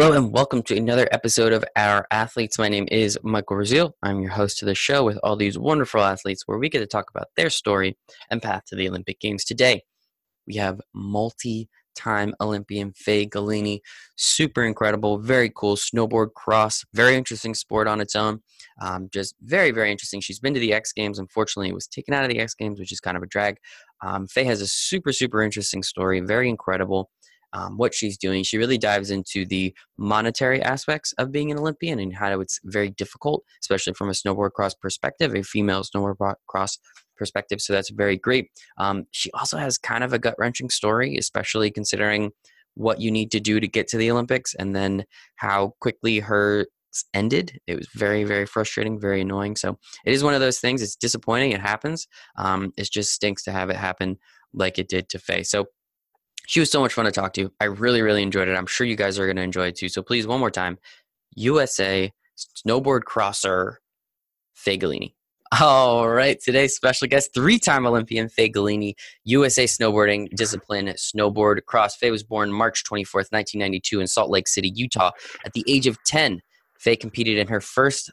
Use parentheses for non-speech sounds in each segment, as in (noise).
Hello and welcome to another episode of Our Athletes. My name is Michael Brazil. I'm your host to the show with all these wonderful athletes where we get to talk about their story and path to the Olympic Games. Today, we have multi time Olympian Faye Gulini. Super incredible, very cool snowboard cross, very interesting sport on its own. Um, just very, very interesting. She's been to the X Games. Unfortunately, it was taken out of the X Games, which is kind of a drag. Um, Faye has a super, super interesting story, very incredible um, what she's doing. She really dives into the monetary aspects of being an Olympian and how it's very difficult, especially from a snowboard cross perspective, a female snowboard cross perspective. So that's very great. Um, she also has kind of a gut wrenching story, especially considering what you need to do to get to the Olympics and then how quickly her ended. It was very, very frustrating, very annoying. So it is one of those things. It's disappointing. It happens. Um, it just stinks to have it happen like it did to Faye. So she was so much fun to talk to. I really, really enjoyed it. I'm sure you guys are going to enjoy it too. So please, one more time, USA snowboard crosser Faye Gulini. All right, today's special guest, three-time Olympian Faye Gulini, USA snowboarding discipline snowboard cross. Faye was born March 24th, 1992 in Salt Lake City, Utah. At the age of 10, Faye competed in her first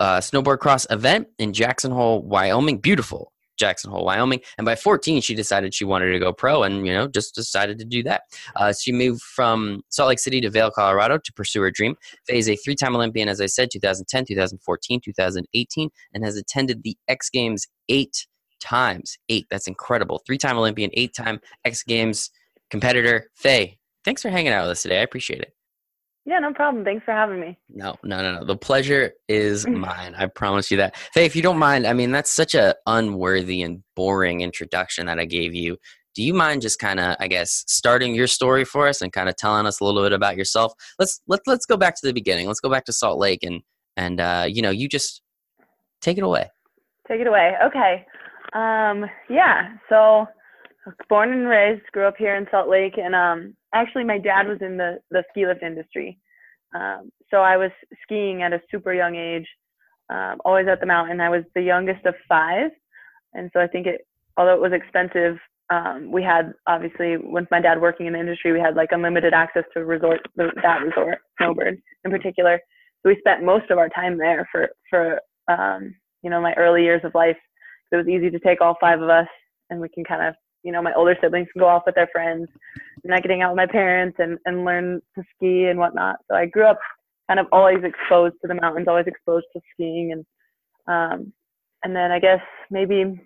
uh, snowboard cross event in Jackson Hole, Wyoming. Beautiful, Jackson Hole, Wyoming. And by 14, she decided she wanted to go pro and, you know, just decided to do that. Uh, she moved from Salt Lake City to Vail, Colorado to pursue her dream. Faye is a three time Olympian, as I said, 2010, 2014, 2018, and has attended the X Games eight times. Eight. That's incredible. Three time Olympian, eight time X Games competitor. Faye, thanks for hanging out with us today. I appreciate it. Yeah, no problem. Thanks for having me. No, no, no, no. The pleasure is (laughs) mine. I promise you that. Faye, if you don't mind, I mean, that's such a unworthy and boring introduction that I gave you. Do you mind just kind of, I guess, starting your story for us and kind of telling us a little bit about yourself? Let's let let's go back to the beginning. Let's go back to Salt Lake and and uh, you know, you just take it away. Take it away. Okay. Um, yeah. So born and raised, grew up here in Salt Lake, and um, actually my dad was in the the ski lift industry. Um, so i was skiing at a super young age um, always at the mountain. I was the youngest of five. And so i think it although it was expensive um, we had obviously with my dad working in the industry we had like unlimited access to resort that resort snowbird in particular. So we spent most of our time there for for um, you know my early years of life. It was easy to take all five of us and we can kind of you know my older siblings can go off with their friends and not getting out with my parents and and learn to ski and whatnot. So i grew up kind of always exposed to the mountains always exposed to skiing and um and then i guess maybe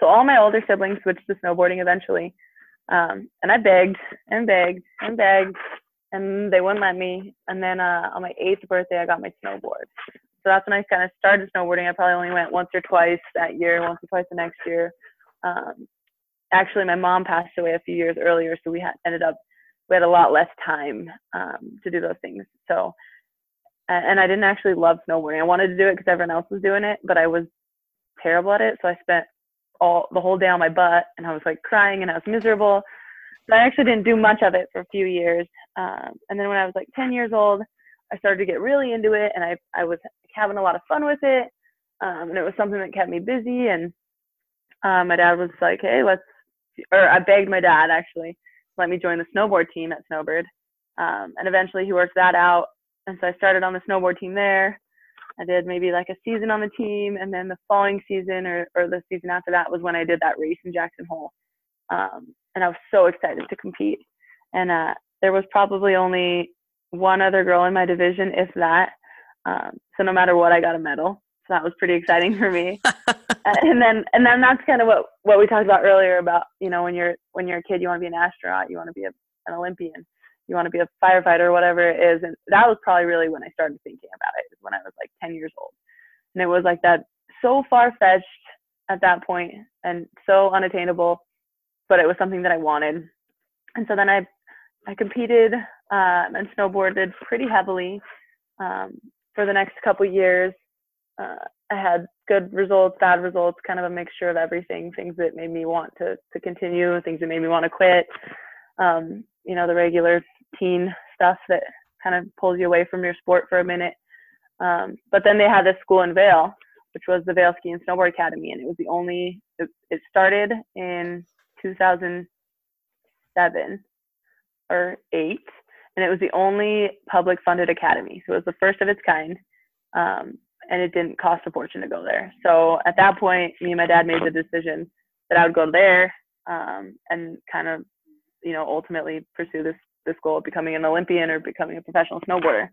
so all my older siblings switched to snowboarding eventually. Um and i begged and begged and begged and they wouldn't let me. And then uh on my eighth birthday i got my snowboard. So that's when i kind of started snowboarding. I probably only went once or twice that year once or twice the next year. Um, actually my mom passed away a few years earlier, so we had ended up we had a lot less time um, to do those things. So, and I didn't actually love snowboarding. I wanted to do it because everyone else was doing it, but I was terrible at it. So I spent all the whole day on my butt, and I was like crying, and I was miserable. So I actually didn't do much of it for a few years. Um, and then when I was like 10 years old, I started to get really into it, and I I was having a lot of fun with it. Um, and it was something that kept me busy. And um, my dad was like, "Hey, let's or I begged my dad actually to let me join the snowboard team at Snowbird. Um, and eventually he worked that out. And so I started on the snowboard team there. I did maybe like a season on the team. And then the following season or, or the season after that was when I did that race in Jackson Hole. Um, and I was so excited to compete. And uh, there was probably only one other girl in my division, if that. Um, so no matter what, I got a medal. So that was pretty exciting for me. (laughs) and then and then that's kind of what what we talked about earlier about you know when you're when you're a kid you want to be an astronaut you want to be a, an olympian you want to be a firefighter whatever it is. And that was probably really when i started thinking about it when i was like 10 years old. And it was like that so far fetched at that point and so unattainable but it was something that i wanted. And so then i i competed um, and snowboarded pretty heavily um, for the next couple years uh, I had good results, bad results, kind of a mixture of everything. Things that made me want to to continue, things that made me want to quit. Um, you know, the regular teen stuff that kind of pulls you away from your sport for a minute. Um, but then they had this school in Vail, which was the Vail Ski and Snowboard Academy, and it was the only. It, it started in 2007 or eight, and it was the only public funded academy. So it was the first of its kind. Um, and it didn't cost a fortune to go there. So at that point, me and my dad made the decision that I would go there um, and kind of, you know, ultimately pursue this this goal of becoming an Olympian or becoming a professional snowboarder.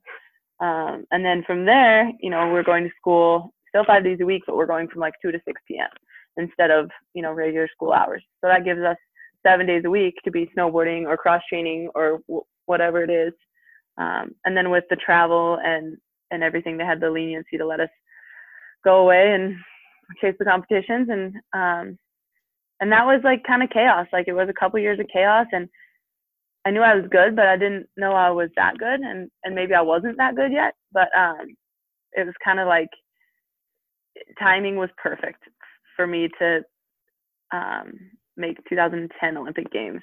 Um, and then from there, you know, we're going to school still five days a week, but we're going from like 2 to 6 p.m. instead of, you know, regular school hours. So that gives us seven days a week to be snowboarding or cross training or w- whatever it is. Um, and then with the travel and and everything, they had the leniency to let us go away and chase the competitions and um, and that was like kind of chaos. Like it was a couple years of chaos and I knew I was good, but I didn't know I was that good and and maybe I wasn't that good yet. But um, it was kind of like timing was perfect for me to um, make 2010 Olympic Games.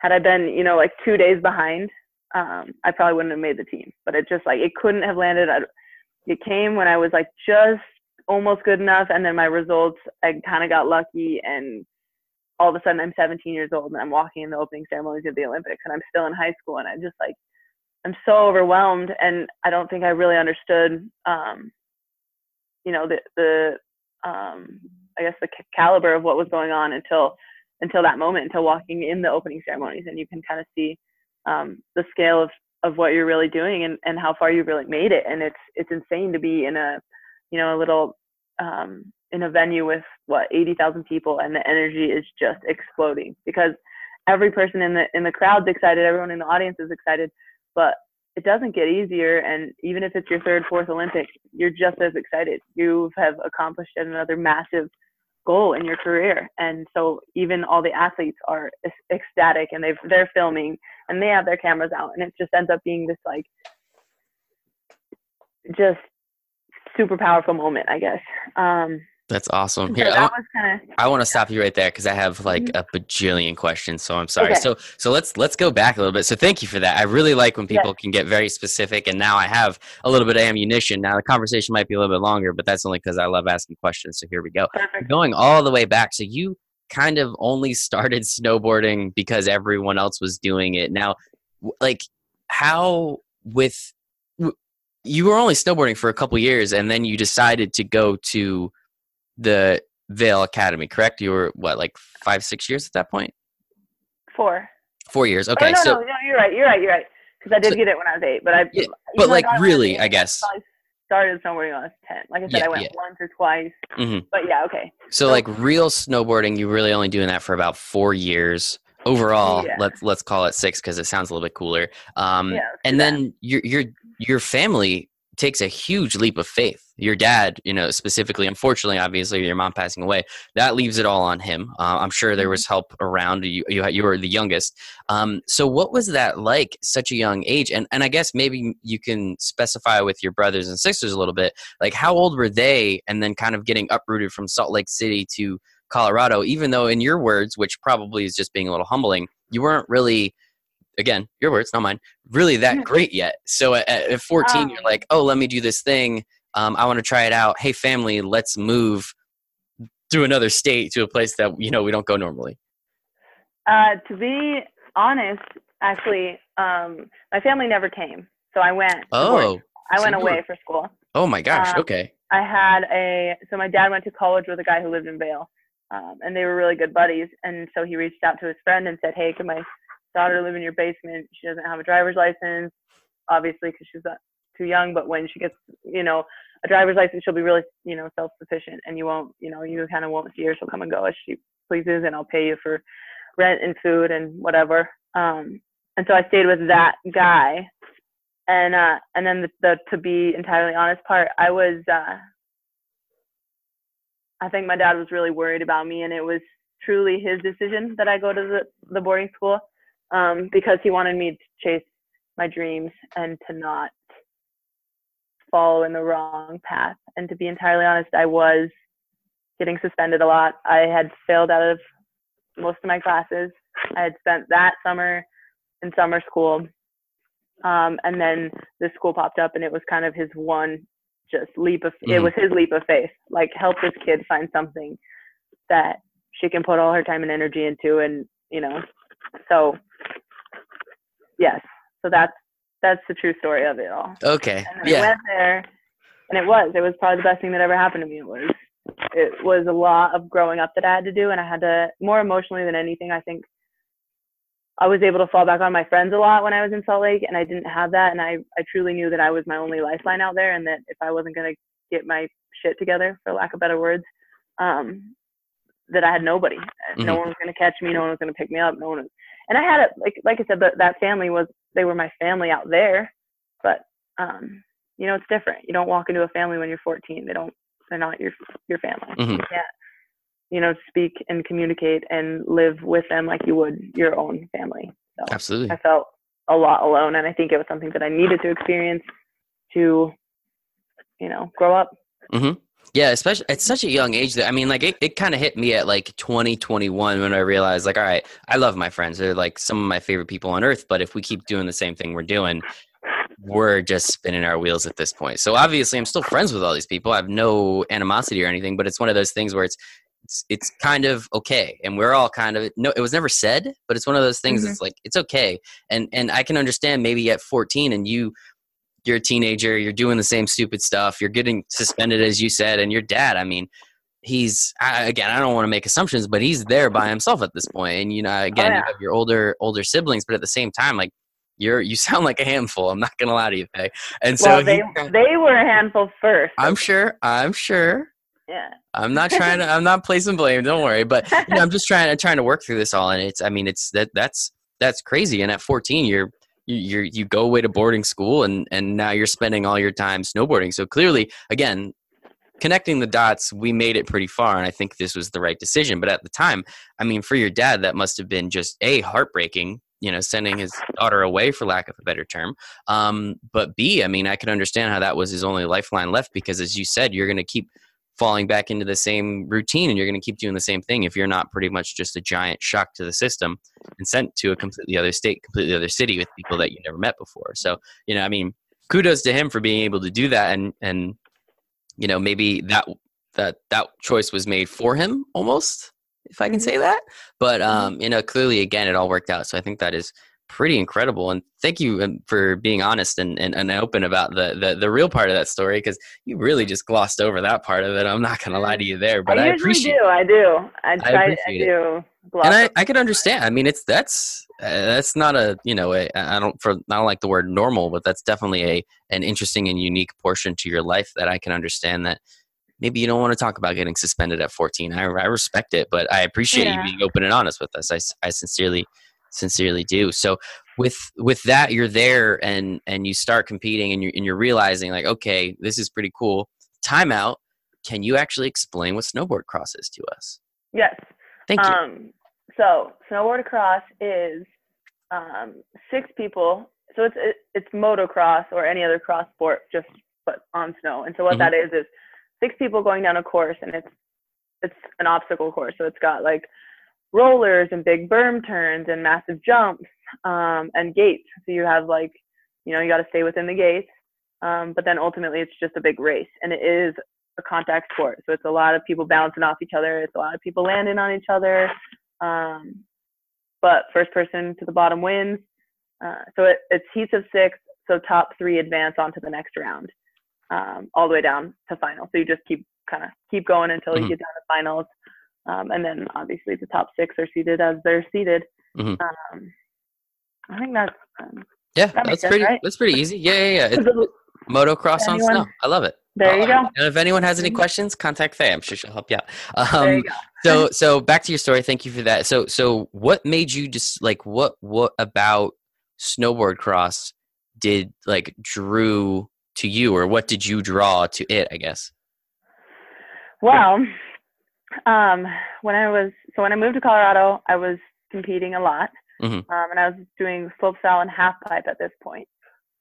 Had I been, you know, like two days behind, um, I probably wouldn't have made the team. But it just like it couldn't have landed. it came when I was like just almost good enough, and then my results, I kind of got lucky, and all of a sudden I'm 17 years old and I'm walking in the opening ceremonies of the Olympics, and I'm still in high school, and I just like I'm so overwhelmed, and I don't think I really understood, um, you know, the the um, I guess the caliber of what was going on until until that moment, until walking in the opening ceremonies, and you can kind of see um, the scale of of what you're really doing and, and how far you've really made it. And it's it's insane to be in a you know a little um, in a venue with what 80,000 people, and the energy is just exploding because every person in the in the crowd's excited, everyone in the audience is excited, but it doesn't get easier. And even if it's your third, fourth Olympics, you're just as excited. You have accomplished another massive goal in your career. And so even all the athletes are ecstatic and they've they're filming and they have their cameras out and it just ends up being this like just super powerful moment, I guess. Um, that's awesome. Here, so that I, kinda, I want to stop you right there because I have like mm-hmm. a bajillion questions. So I'm sorry. Okay. So so let's let's go back a little bit. So thank you for that. I really like when people yes. can get very specific. And now I have a little bit of ammunition. Now the conversation might be a little bit longer, but that's only because I love asking questions. So here we go. Perfect. Going all the way back. So you kind of only started snowboarding because everyone else was doing it. Now, like how with you were only snowboarding for a couple years, and then you decided to go to the Vail Academy, correct? You were what, like five, six years at that point? Four. Four years. Oh, okay. Oh, no, so, no, no, you're right. You're right. You're right. Because I did so, get it when I was eight, but I. Yeah, but like really, I, I guess. I started snowboarding when I was ten. Like I said, yeah, I went yeah. once or twice. Mm-hmm. But yeah, okay. So, so, like real snowboarding, you're really only doing that for about four years overall. Yeah. Let's let's call it six because it sounds a little bit cooler. Um, and then your your your family takes a huge leap of faith. Your dad, you know, specifically, unfortunately, obviously, your mom passing away, that leaves it all on him. Uh, I'm sure there was mm-hmm. help around. You, you, you were the youngest. Um, so, what was that like, such a young age? And, and I guess maybe you can specify with your brothers and sisters a little bit, like how old were they? And then kind of getting uprooted from Salt Lake City to Colorado, even though, in your words, which probably is just being a little humbling, you weren't really again, your words, not mine, really that (laughs) great yet. So at, at 14, you're like, oh, let me do this thing. Um, I want to try it out. Hey, family, let's move to another state to a place that you know we don't go normally. Uh, to be honest, actually, um, my family never came, so I went. Oh, I so went away for school. Oh my gosh! Um, okay. I had a so my dad went to college with a guy who lived in Vail, um, and they were really good buddies. And so he reached out to his friend and said, "Hey, can my daughter live in your basement. She doesn't have a driver's license, obviously, because she's too young. But when she gets, you know, a driver's license, she'll be really, you know, self-sufficient, and you won't, you know, you kind of won't see her. She'll come and go as she pleases, and I'll pay you for rent and food and whatever. Um, and so I stayed with that guy, and uh, and then the, the to be entirely honest part, I was. Uh, I think my dad was really worried about me, and it was truly his decision that I go to the, the boarding school um, because he wanted me to chase my dreams and to not follow in the wrong path. And to be entirely honest, I was getting suspended a lot. I had failed out of most of my classes. I had spent that summer in summer school. Um, and then this school popped up and it was kind of his one just leap of mm-hmm. it was his leap of faith. Like help this kid find something that she can put all her time and energy into and you know so yes so that's that's the true story of it all. Okay. And I Yeah. went there, and it was. It was probably the best thing that ever happened to me. It was. It was a lot of growing up that I had to do, and I had to more emotionally than anything. I think I was able to fall back on my friends a lot when I was in Salt Lake, and I didn't have that. And I, I truly knew that I was my only lifeline out there, and that if I wasn't gonna get my shit together, for lack of better words, um, that I had nobody. No Mhm. one was gonna catch me. No one was gonna pick me up. No one. Was, and I had it like like I said, that that family was they were my family out there, but um, you know it's different. You don't walk into a family when you're 14. They don't. They're not your your family. Mhm. You can't you know speak and communicate and live with them like you would your own family. So Absolutely. I felt a lot alone, and I think it was something that I needed to experience to you know grow up. Yeah, especially at such a young age that I mean, like it, it kind of hit me at like 20, 21 when I realized, like, all right, I love my friends. They're like some of my favorite people on earth. But if we keep doing the same thing we're doing, we're just spinning our wheels at this point. So obviously, I'm still friends with all these people. I have no animosity or anything, but it's one of those things where it's it's it's kind of okay, and we're all kind of no. It was never said, but it's one of those things. Mhm. It's like it's okay, and and I can understand maybe at 14 and you you're a teenager, you're doing the same stupid stuff, you're getting suspended as you said, and your dad, I mean, he's I, again, I don't want to make assumptions, but he's there by himself at this point, and you know, oh, again, yeah. you have your older older siblings, but at the same time, like you're you (laughs) sound like a handful. I'm not gonna lie to you, Faye. And so well, he- they they were a handful first. I'm sure, I'm sure. yeah. I'm not (laughs) trying to. I'm not placing blame. Don't worry. But you know, I'm just trying. I'm trying to work through this all, and it's. I mean, it's that. That's that's crazy. And at 14, you're you you go away to boarding school, and and now you're spending all your time snowboarding. So clearly, again, connecting the dots, we made it pretty far, and I think this was the right decision. But at the time, I mean, for your dad, that must have been just a heartbreaking. You know, sending his daughter away, for lack of a better term. Um, but B, I mean, I could understand how that was his only lifeline left because, as you said, you're going to keep falling back into the same routine and you're going to keep doing the same thing if you're not pretty much just a giant shock to the system and sent to a completely other state, completely other city with people that you never met before. So, you know, I mean, kudos to him for being able to do that and and you know, maybe that that that choice was made for him almost, if I can Mhm. say that. But um, you know, clearly again it all worked out. So I think that is pretty incredible and thank you um, for being honest and, and, and open about the, the the real part of that story because you really just glossed over that part of it i'm not gonna lie to you there but i, I appreciate do. I do. I try. I, appreciate it. do. gloss and I, I could understand. I mean, it's that's uh, that's not a you know a, I don't for I don't like the word normal, but that's definitely a an interesting and unique portion to your life that I can understand that maybe you don't want to talk about getting suspended at 14. I, I respect it, but I appreciate Yeah. you being open and honest with us. I, I sincerely sincerely do. So with with that, you're there and and you start competing and you're and you're realizing like okay, this is pretty cool. Timeout. Can you actually explain what snowboard cross is to us? Yes. Thank you. Um, so snowboard cross is um, six people. So it's it, it's motocross or any other cross sport, just but on snow. And so what Mhm. that is is six people going down a course, and it's it's an obstacle course. So it's got like rollers and big berm turns and massive jumps um, and gates. So you have like you know you got to stay within the gates. Um, but then ultimately it's just a big race, and it is a contact sport. So it's a lot of people bouncing off each other. It's a lot of people landing on each other. Um, but first person to the bottom wins. Uh, so it, it's heats of six. So top three advance onto the next round, um, all the way down to final. So you just keep kind of keep going until Mhm. you get down to finals. Um, and then obviously the top six are seated as they're seated. Mhm. Um, I think that's um, Yeah, That that's sense, pretty. right? That's pretty easy. Yeah, yeah, yeah. It's motocross on snow. I love it. there you love go. And if anyone has any Mhm. questions, contact Faye. I'm sure she'll help you out. there you Um, go. so, so back to your story. Thank you for that. So, so what made you just like what? What about snowboard cross did like drew to you, or what did you draw to it? I guess. Well, um, when I was so when I moved to Colorado, I was competing a lot, Mhm. um, and I was doing slopestyle and half pipe at this point.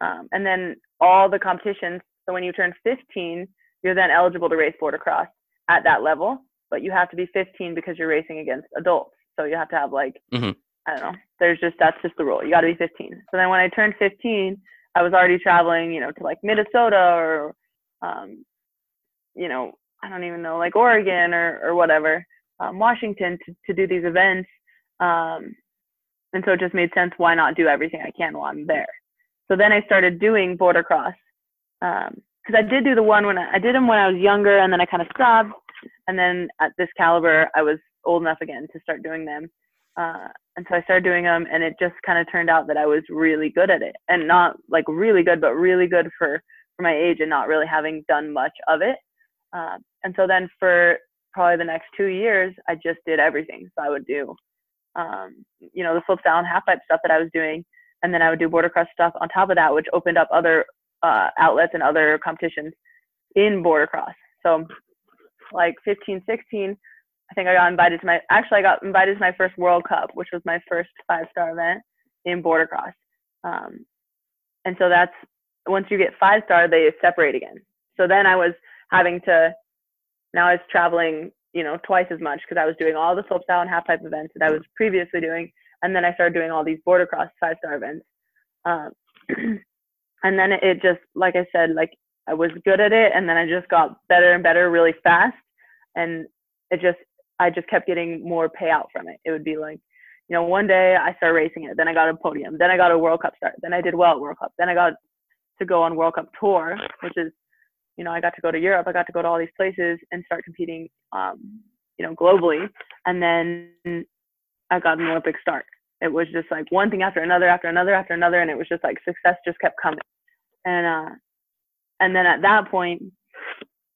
Um, and then all the competitions. So when you turn 15, you're then eligible to race border cross at that level, but you have to be 15 because you're racing against adults. So you have to have like Mhm. I don't know. There's just that's just the rule. You got to be 15. So then when I turned 15, I was already traveling, you know, to like Minnesota or, um, you know, I don't even know, like Oregon or or whatever, um, Washington to to do these events. Um, and so it just made sense. Why not do everything I can while I'm there? so then I started doing border cross because um, I did do the one when I, I did them when I was younger, and then I kind of stopped. And then at this caliber, I was old enough again to start doing them. Uh, and so I started doing them, and it just kind of turned out that I was really good at it, and not like really good, but really good for for my age, and not really having done much of it. Uh, and so then for probably the next two years, I just did everything. So I would do, um, you know, the flip and half pipe stuff that I was doing, and then I would do border cross stuff on top of that, which opened up other uh, outlets and other competitions in border cross. So like 15, 16, I think I got invited to my, actually I got invited to my first World Cup, which was my first five star event in border cross. Um, and so that's, once you get five star, they separate again. So then I was having to, now I was traveling, you know, twice as much because I was doing all the slopestyle and half pipe events that I was previously doing. And then I started doing all these border cross five star events. Um, (clears throat) and then it just, like I said, like I was good at it. And then I just got better and better really fast. And it just, I just kept getting more payout from it. It would be like, you know, one day I started racing it, then I got a podium, then I got a World Cup start, then I did well at World Cup, then I got to go on World Cup tour, which is, you know, I got to go to Europe, I got to go to all these places and start competing, um, you know, globally, and then I got an Olympic start. It was just like one thing after another, after another, after another, and it was just like success just kept coming, and uh, and then at that point,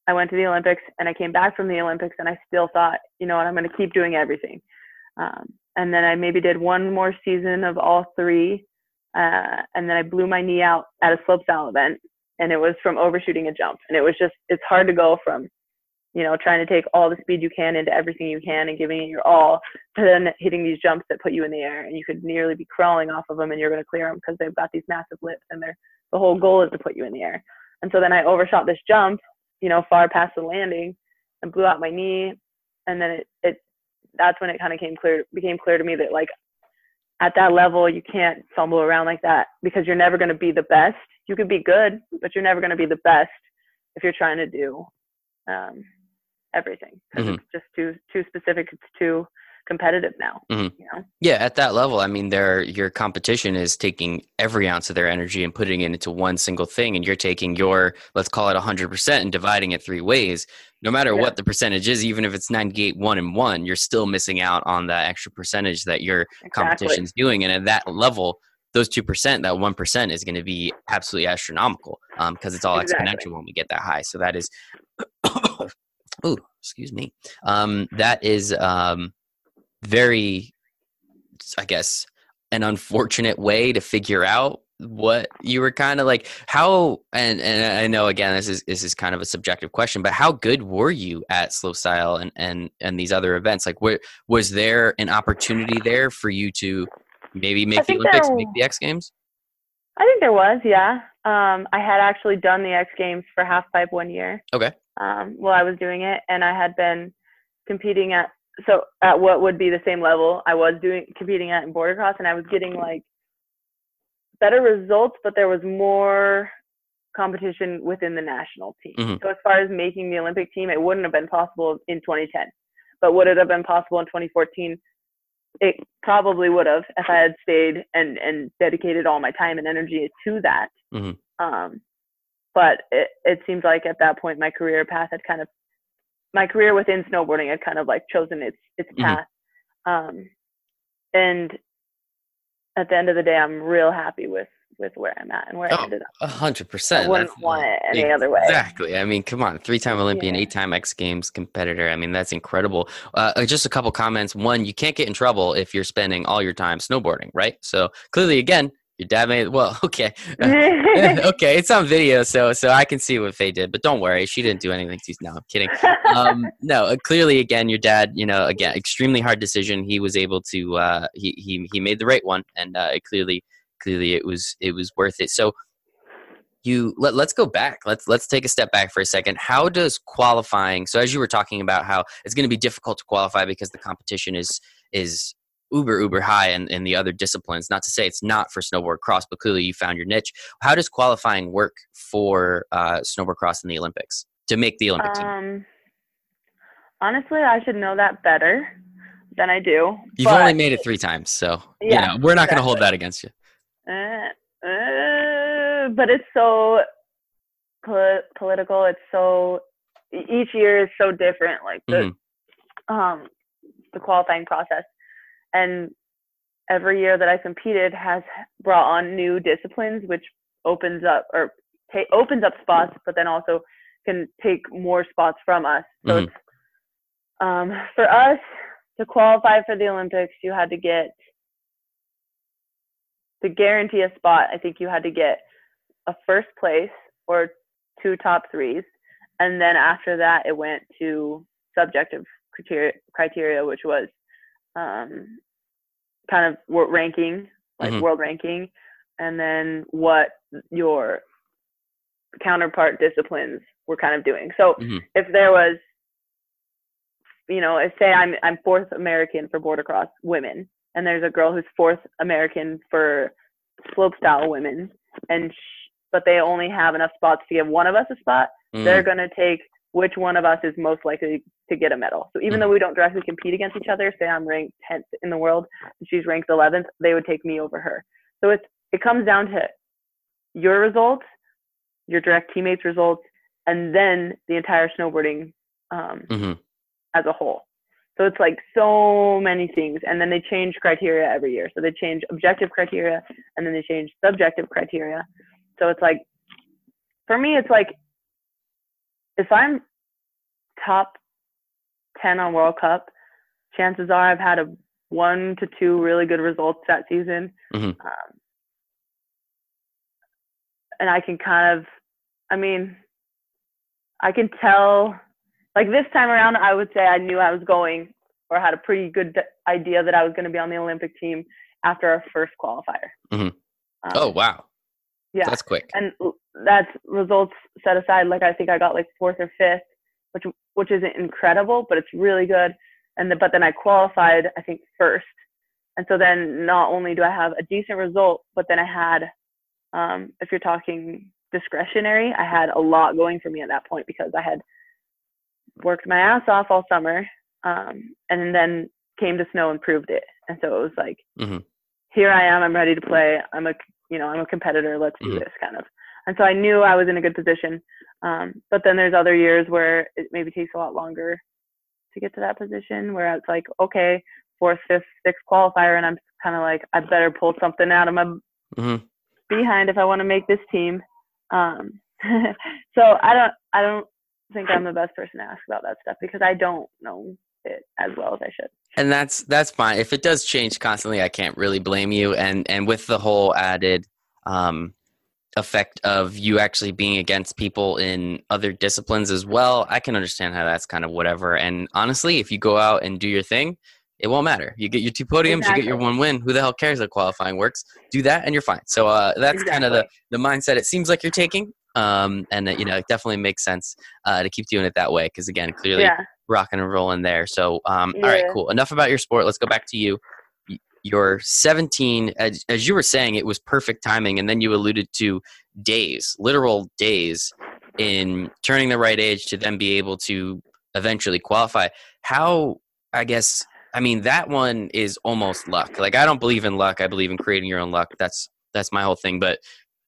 I went to the Olympics and I came back from the Olympics and I still thought, you know what, I'm going to keep doing everything. Um, and then I maybe did one more season of all three. Uh, and then I blew my knee out at a slopestyle event and it was from overshooting a jump. And it was just, it's hard to go from, you know, trying to take all the speed you can into everything you can and giving it your all to then hitting these jumps that put you in the air and you could nearly be crawling off of them and you're going to clear them because they've got these massive lips and they're, the whole goal is to put you in the air. And so then I overshot this jump you know, far past the landing and blew out my knee. And then it, it that's when it kind of came clear, became clear to me that like at that level, you can't fumble around like that because you're never going to be the best. You could be good, but you're never going to be the best if you're trying to do um, everything. Mm-hmm. It's just too too specific. It's too competitive now. Mm-hmm. You know? Yeah, at that level, I mean, their your competition is taking every ounce of their energy and putting it into one single thing, and you're taking your let's call it 100 percent and dividing it three ways. No matter yeah. what the percentage is, even if it's 98 one and one, you're still missing out on that extra percentage that your exactly. competition's doing. And at that level, those two percent, that one percent, is going to be absolutely astronomical because um, it's all exactly. exponential when we get that high. So that is. (coughs) oh, excuse me. Um, that is um, very, I guess, an unfortunate way to figure out what you were kind of like how and and I know again this is this is kind of a subjective question but how good were you at slopestyle and and and these other events like where was there an opportunity there for you to maybe make the Olympics there, make the X Games I think there was yeah um I had actually done the X Games for half pipe one year okay um while I was doing it and I had been competing at so at what would be the same level I was doing competing at in border cross and I was getting like better results but there was more competition within the national team. Mm-hmm. So as far as making the Olympic team it wouldn't have been possible in 2010. But would it have been possible in 2014? It probably would have if I had stayed and and dedicated all my time and energy to that. Mm-hmm. Um, but it, it seems like at that point my career path had kind of my career within snowboarding had kind of like chosen its its mm-hmm. path. Mm-hmm. Um, and at the end of the day, I'm real happy with with where I'm at and where oh, I ended up. A hundred percent. I wouldn't that's, want it any exactly. other way. Exactly. I mean, come on, three time Olympian, yeah. eight time X Games competitor. I mean, that's incredible. Uh, uh, just a couple comments. One, you can't get in trouble if you're spending all your time snowboarding, right? So clearly, again, your dad made well. (laughs) Okay, (laughs) okay, it's on video, so so I can see what Faye did. But don't worry, she didn't do anything. She's no, I'm kidding. Um, no, uh, clearly, again, your dad. You know, again, extremely hard decision. He was able to. Uh, he he he made the right one, and uh, clearly, clearly, it was it was worth it. So you let, let's go back. Let's let's take a step back for a second. How does qualifying so as you were talking about how it's going to be difficult to qualify because the competition is is uber uber high in, in the other disciplines not to say it's not for snowboard cross but clearly you found your niche. How does qualifying work for uh, snowboard cross in the olympics to make the olympic team? Um, honestly i should know that better than i do you've only made it three times so yeah, you know we're not exactly. going to hold that against you uh, uh, but it's so pol- political. It's so each year is so different. Like the Mhm. um the qualifying process, and every year that I competed has brought on new disciplines, which opens up or ta- opens up spots, but then also can take more spots from us. So Mhm. it's um, for us to qualify for the Olympics, you had to get to guarantee a spot. I think you had to get a first place or two top threes, and then after that, it went to subjective criteria, criteria which was um, kind of ranking, like Mhm. world ranking, and then what your counterpart disciplines were kind of doing. So Mhm. if there was, you know, if say I'm I'm fourth American for border cross women, and there's a girl who's fourth American for slope style women, and sh- but they only have enough spots to give one of us a spot, they're Mm. gonna take which one of us is most likely to get a medal. So even Mhm. though we don't directly compete against each other, say I'm ranked 10th in the world and she's ranked 11th, they would take me over her. So it's it comes down to your results, your direct teammates' results, and then the entire snowboarding um, Mhm. as a whole. So it's like so many things, and then they change criteria every year. So they change objective criteria, and then they change subjective criteria. So it's like, for me, it's like, if I'm top ten on World Cup, chances are I've had a one to two really good results that season, Mhm. um, and I can kind of, I mean, I can tell like this time around, I would say I knew I was going or had a pretty good idea that I was going to be on the Olympic team after our first qualifier. Mhm. Um, Oh wow, yeah. that's quick. and that's results set aside. Like I think I got like fourth or fifth, which which isn't incredible, but it's really good. And the, but then I qualified, I think first. And so then not only do I have a decent result, but then I had, um, if you're talking discretionary, I had a lot going for me at that point because I had worked my ass off all summer, um, and then came to snow and proved it. And so it was like, Mhm. here I am, I'm ready to play. I'm a, you know, I'm a competitor. Let's do Mhm. this kind of. And so I knew I was in a good position. Um, but then there's other years where it maybe takes a lot longer to get to that position where it's like, okay, fourth, fifth, sixth qualifier, and I'm kind of like, I better pull something out of my Mhm. behind if I want to make this team. Um, (laughs) so I don't, I don't think I'm the best person to ask about that stuff because I don't know it as well as I should. and that's that's fine. If it does change constantly i can't really blame you. And and with the whole added um effect of you actually being against people in other disciplines as well i can understand how that's kind of whatever. And honestly if you go out and do your thing it won't matter. You get your two podiums you get your one win. Who the hell cares how qualifying works? Do that and you're fine. So uh that's kind of the the mindset it seems like you're taking um and that you know it definitely makes sense uh to keep doing it that way because again clearly yeah. rocking and rolling there. So, um, all right, cool. Enough about your sport. Let's go back to you. You're 17. As, as you were saying, it was perfect timing, and then you alluded to days, literal days, in turning the right age to then be able to eventually qualify. How? I guess. I mean, that one is almost luck. Like, I don't believe in luck. I believe in creating your own luck. That's that's my whole thing. But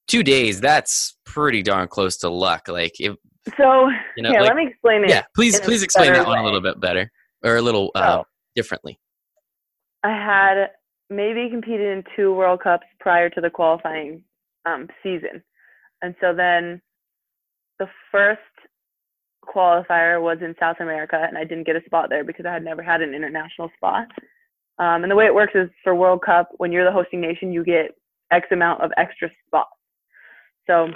two days, that's pretty darn close to luck. Like, if So you know, yeah, like, let me explain it. yeah please please explain that one a little bit better or a little uh, So differently I had maybe competed in two World Cups prior to the qualifying um, season, and so then the first qualifier was in South America, and I didn't get a spot there because I had never had an international spot. Um, and the way it works is for World Cup, when you're the hosting nation, you get X amount of extra spots. So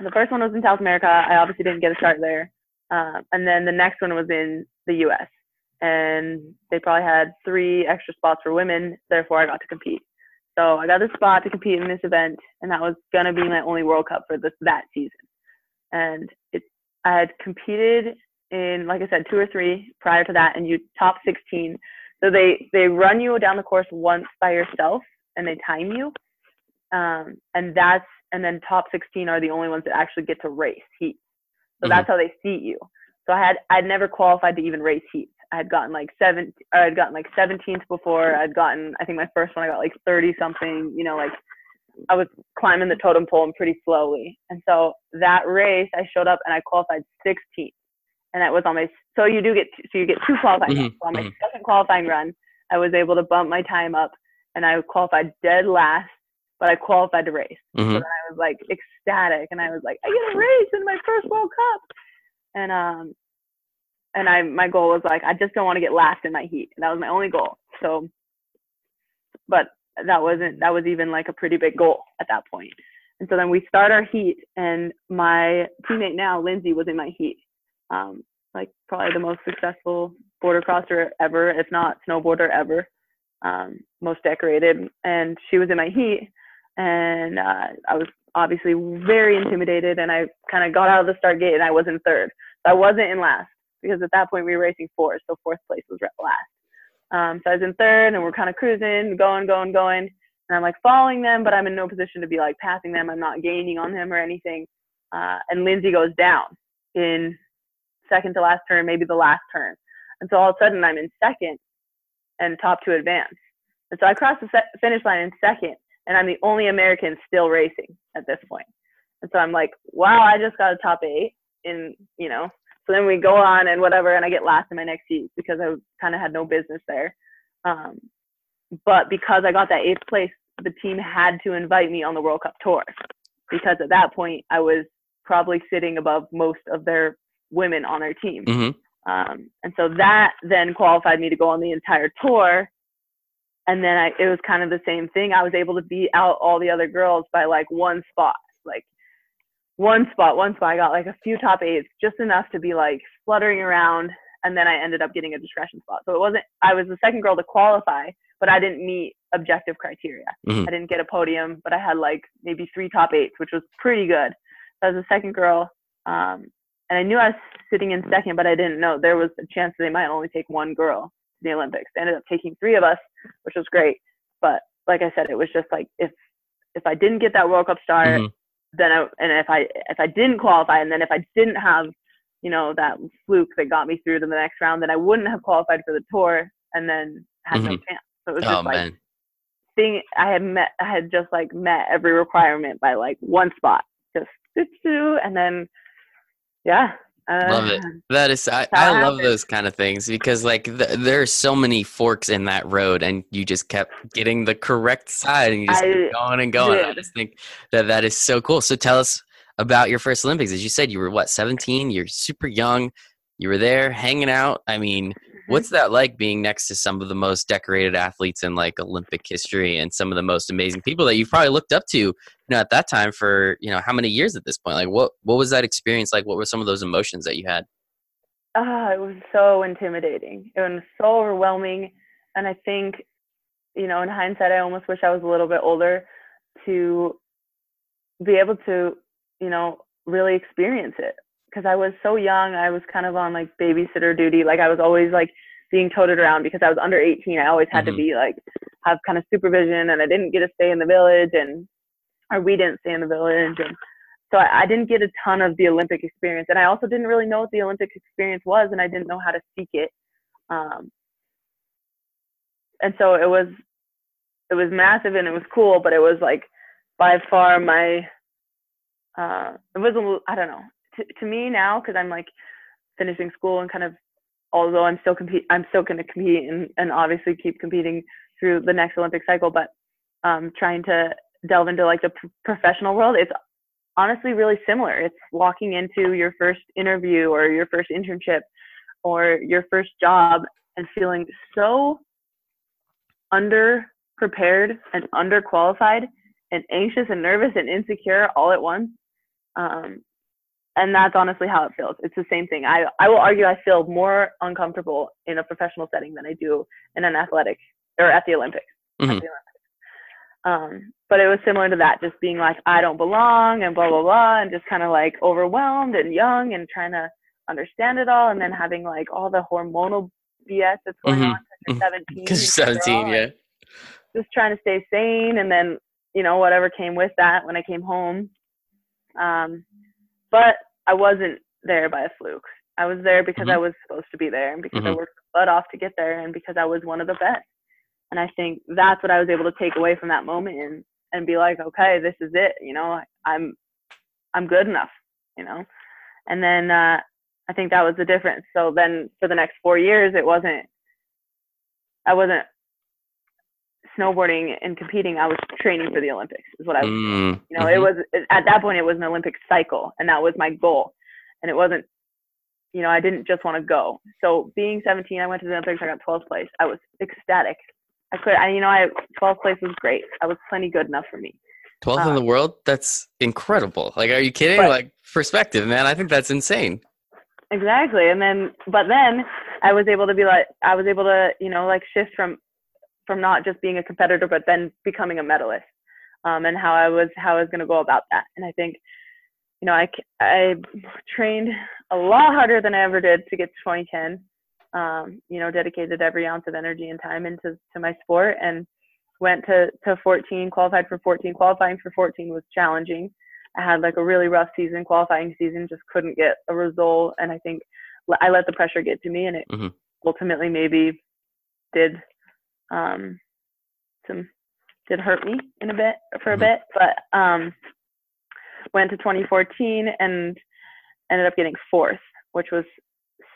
the first one was in South America. I obviously didn't get a start there. Um, and then the next one was in the US. And they probably had three extra spots for women. Therefore, I got to compete. So I got a spot to compete in this event, and that was gonna be my only World Cup for this that season. And it, I had competed in, like I said, two or three prior to that, and you top 16. So they they run you down the course once by yourself, and they time you. Um, and that's and then top 16 are the only ones that actually get to race heat. So Mhm. that's how they seat you. So I had I'd never qualified to even race heat. I had gotten like seven, or I'd gotten like 17th before. I'd gotten I think my first one I got like 30 something. You know, like I was climbing the totem pole and pretty slowly. And so that race, I showed up and I qualified 16th. And that was on my, so you do get, so you get two qualifying Mhm, runs. So on my mhm. second qualifying run, I was able to bump my time up and I qualified dead last, but I qualified to race. Mhm. I was like ecstatic and I was like, I get a race in my first World Cup. And, um, and I, my goal was like, I just don't want to get last in my heat. And that was my only goal. So, but that wasn't, that was even like a pretty big goal at that point. And so then we start our heat and my teammate now, Lindsey, was in my heat. Um, like probably the most successful border crosser ever, if not snowboarder ever. Um, most decorated. And she was in my heat and uh, I was obviously very intimidated and I kind of got out of the start gate and I was in third. So I wasn't in last because at that point we were racing four, so fourth place was last. Um, so I was in third and we're kind of cruising, going, going, going. And I'm like following them, but I'm in no position to be like passing them. I'm not gaining on them or anything. Uh, and Lindsey goes down in second to last turn, maybe the last turn. And so all of a sudden I'm in second and top two advance. And so I crossed the se- finish line in second and I'm the only American still racing at this point. And so I'm like, wow, I just got a top eight in, you know. So then we go on and whatever, and I get last in my next heat because I kind of had no business there. Um, but because I got that eighth place, the team had to invite me on the World Cup tour because at that point I was probably sitting above most of their women on their team. Mhm. Um, and so that then qualified me to go on the entire tour. And then I, it was kind of the same thing. I was able to beat out all the other girls by like one spot, like one spot, one spot. I got like a few top eights, just enough to be like fluttering around. And then I ended up getting a discretion spot. So it wasn't, I was the second girl to qualify, but I didn't meet objective criteria. Mhm. I didn't get a podium, but I had like maybe three top eights, which was pretty good. So I was the second girl. Um, and I knew I was sitting in second, but I didn't know there was a chance that they might only take one girl to the Olympics. They ended up taking three of us, which was great. But like I said, it was just like if if I didn't get that World Cup start, Mhm. then I, and if I if I didn't qualify, and then if I didn't have you know that fluke that got me through to the next round, then I wouldn't have qualified for the tour, and then had no chance. So it was Oh just like man. thing I had met I had just like met every requirement by like one spot. Just and then yeah. Uh, Love it. That is, I, I love those kind of things because like th- there are so many forks in that road, and you just kept getting the correct side, and you just I kept going and going. I just think that that is so cool. So tell us about your first Olympics. As you said, you were what 17. You're super young. You were there hanging out. I mean. What's that like being next to some of the most decorated athletes in like Olympic history and some of the most amazing people that you've probably looked up to, you know, at that time for you know how many years at this point? Like, what what was that experience like? What were some of those emotions that you had? Ah, it was so intimidating. It was so overwhelming. And I think, you know, in hindsight, I almost wish I was a little bit older to be able to, you know, really experience it. Because I was so young, I was kind of on like babysitter duty. Like I was always like being toted around because I was under 18. I always had Mhm. to be like have kind of supervision, and I didn't get to stay in the village, and or we didn't stay in the village, and so I, I didn't get a ton of the Olympic experience, and I also didn't really know what the Olympic experience was, and I didn't know how to seek it. Um, and so it was, it was massive and it was cool, but it was like by far my, uh, it was a I don't know. To, me now, because I'm like finishing school and kind of, although I'm still compete, I'm still going to compete and, and obviously keep competing through the next Olympic cycle, but um, trying to delve into like the professional world, it's honestly really similar. It's walking into your first interview or your first internship or your first job and feeling so under prepared and underqualified and anxious and nervous and insecure all at once. Um, and that's honestly how it feels. It's the same thing. I, I will argue I feel more uncomfortable in a professional setting than I do in an athletic or at the Olympics. At Mhm. the Olympics. Um, but it was similar to that, just being like, I don't belong and blah, blah, blah, and just kind of like overwhelmed and young and trying to understand it all. And then having like all the hormonal BS that's going Mhm. on because you're 17. Because you're you're 17, yeah. Just trying to stay sane. And then, you know, whatever came with that when I came home. Um, but I wasn't there by a fluke. I was there because I Mhm. was supposed to be there and because I Mhm. worked butt off to get there and because I was one of the best. And I think that's what I was able to take away from that moment and and be like, okay, this is it. You know, I'm I'm good enough. You know, and then uh, I think that was the difference. So then for the next four years, it wasn't I wasn't snowboarding and competing. I was training for the Olympics. Is what I was. Mm, You know, it was at that point it was an Olympic cycle, and that was my goal. And it wasn't, you know, I didn't just want to go. So being 17, I went to the Olympics. I got 12th place. I was ecstatic. I could, I, you know, I 12th place was great. I was plenty good enough for me. 12th in uh, the world? That's incredible. Like, are you kidding? But- like, perspective, man. I think that's insane. Exactly. And then, but then I was able to be like, I was able to, you know, like shift from, from not just being a competitor, but then becoming a medalist. Um, and how I was, how I was going to go about that. And I think, you know, I I trained a lot harder than I ever did to get to 2010. Um, you know, dedicated every ounce of energy and time into to my sport and went to, to 14, qualified for 14. Qualifying for 14 was challenging. I had like a really rough season, qualifying season, just couldn't get a result. And I think I let the pressure get to me, and it Mhm. ultimately maybe did um, some did hurt me in a bit for a Mhm. bit. But um, went to 2014 and ended up getting fourth, which was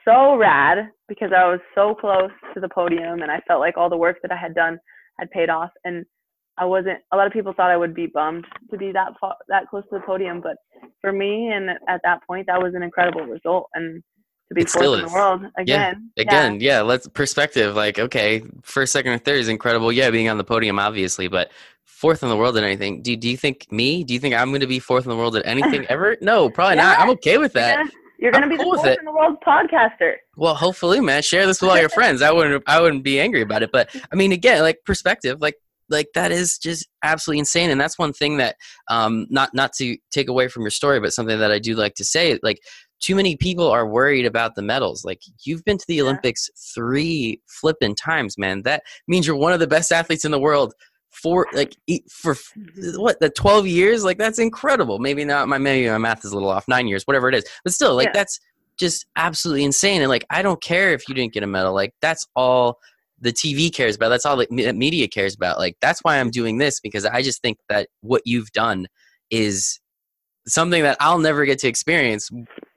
so rad because I was so close to the podium, and I felt like all the work that I had done had paid off. And I wasn't. A lot of people thought I would be bummed to be that far, that close to the podium, but for me, and at that point, that was an incredible result. And to be It fourth still in the world again, yeah. Again, yeah. let's perspective. Like, okay, first, second, or third is incredible. Yeah, being on the podium, obviously, but fourth in the world at anything. Do, do you think me? Do you think I'm going to be fourth in the world at anything ever? (laughs) No, probably not. I'm okay with that. you're gonna I'm be cool the fourth in the world podcaster. Well, hopefully, man, share this with all your (laughs) friends. I wouldn't, I wouldn't be angry about it. But I mean, again, like perspective, like, like that is just absolutely insane. And that's one thing that, um, not, not to take away from your story, but something that I do like to say, like, too many people are worried about the medals. Like, you've been to the Yeah. Olympics three flipping times, man. That means you're one of the best athletes in the world. For like for mm-hmm. what the 12 years like that's incredible maybe not my maybe my math is a little off nine years whatever it is but still like Yeah. that's just absolutely insane and like i don't care if you didn't get a medal like that's all the tv cares about that's all the media cares about like that's why i'm mm-hmm. doing this because i just think that what you've done is something that i'll never get to experience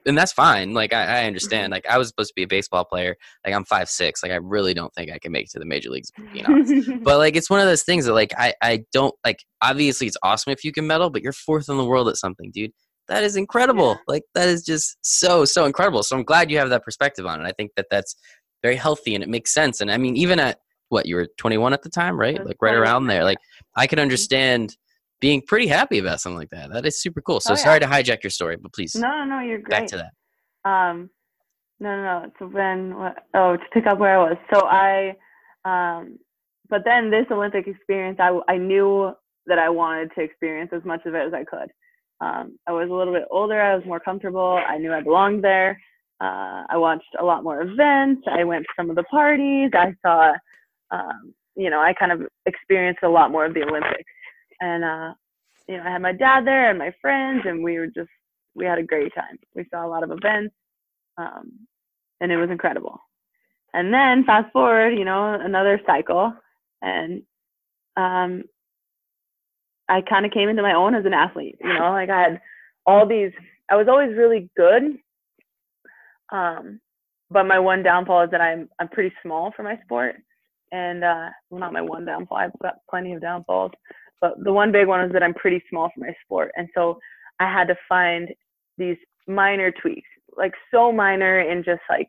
and that's fine like i, I understand mm-hmm. like i was supposed to be a baseball player like i'm five six like i really don't think i can make it to the major leagues you (laughs) know but like it's one of those things that like I I don't like obviously it's awesome if you can medal, but you're fourth in the world at something, dude. That is incredible. Yeah. Like that is just so so incredible. So I'm glad you have that perspective on it. I think that that's very healthy and it makes sense. And I mean, even at what you were 21 at the time, right? Like right around there. Like I can understand being pretty happy about something like that. That is super cool. So Oh, yeah. sorry to hijack your story, but please no, no, no, you're great. back to that. Um, no, no, no. So then, what, oh, to pick up where I was. So I, um, but then this Olympic experience, I, I knew that I wanted to experience as much of it as I could. Um, I was a little bit older. I was more comfortable. I knew I belonged there. Uh, I watched a lot more events. I went to some of the parties. I saw, um, you know, I kind of experienced a lot more of the Olympics. And, uh, you know, I had my dad there and my friends, and we were just, we had a great time. We saw a lot of events, um, and it was incredible. And then fast forward, you know, another cycle, and um, I kind of came into my own as an athlete. You know, like I had all these. I was always really good, um, but my one downfall is that I'm I'm pretty small for my sport, and uh, well, not my one downfall. I've got plenty of downfalls, but the one big one is that I'm pretty small for my sport, and so I had to find these minor tweaks, like so minor in just like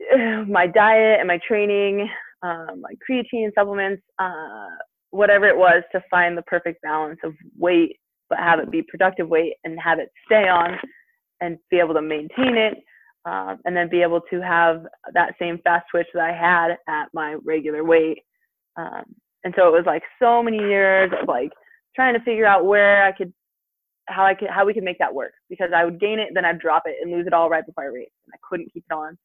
(sighs) my diet and my training, um, like creatine supplements, uh, whatever it was to find the perfect balance of weight, but have it be productive weight and have it stay on and be able to maintain it. Um, and then be able to have that same fast twitch that I had at my regular weight. Um, and so it was like so many years of like trying to figure out where I could how I could how we could make that work because I would gain it, then I'd drop it and lose it all right before I raced, and I couldn't keep it on.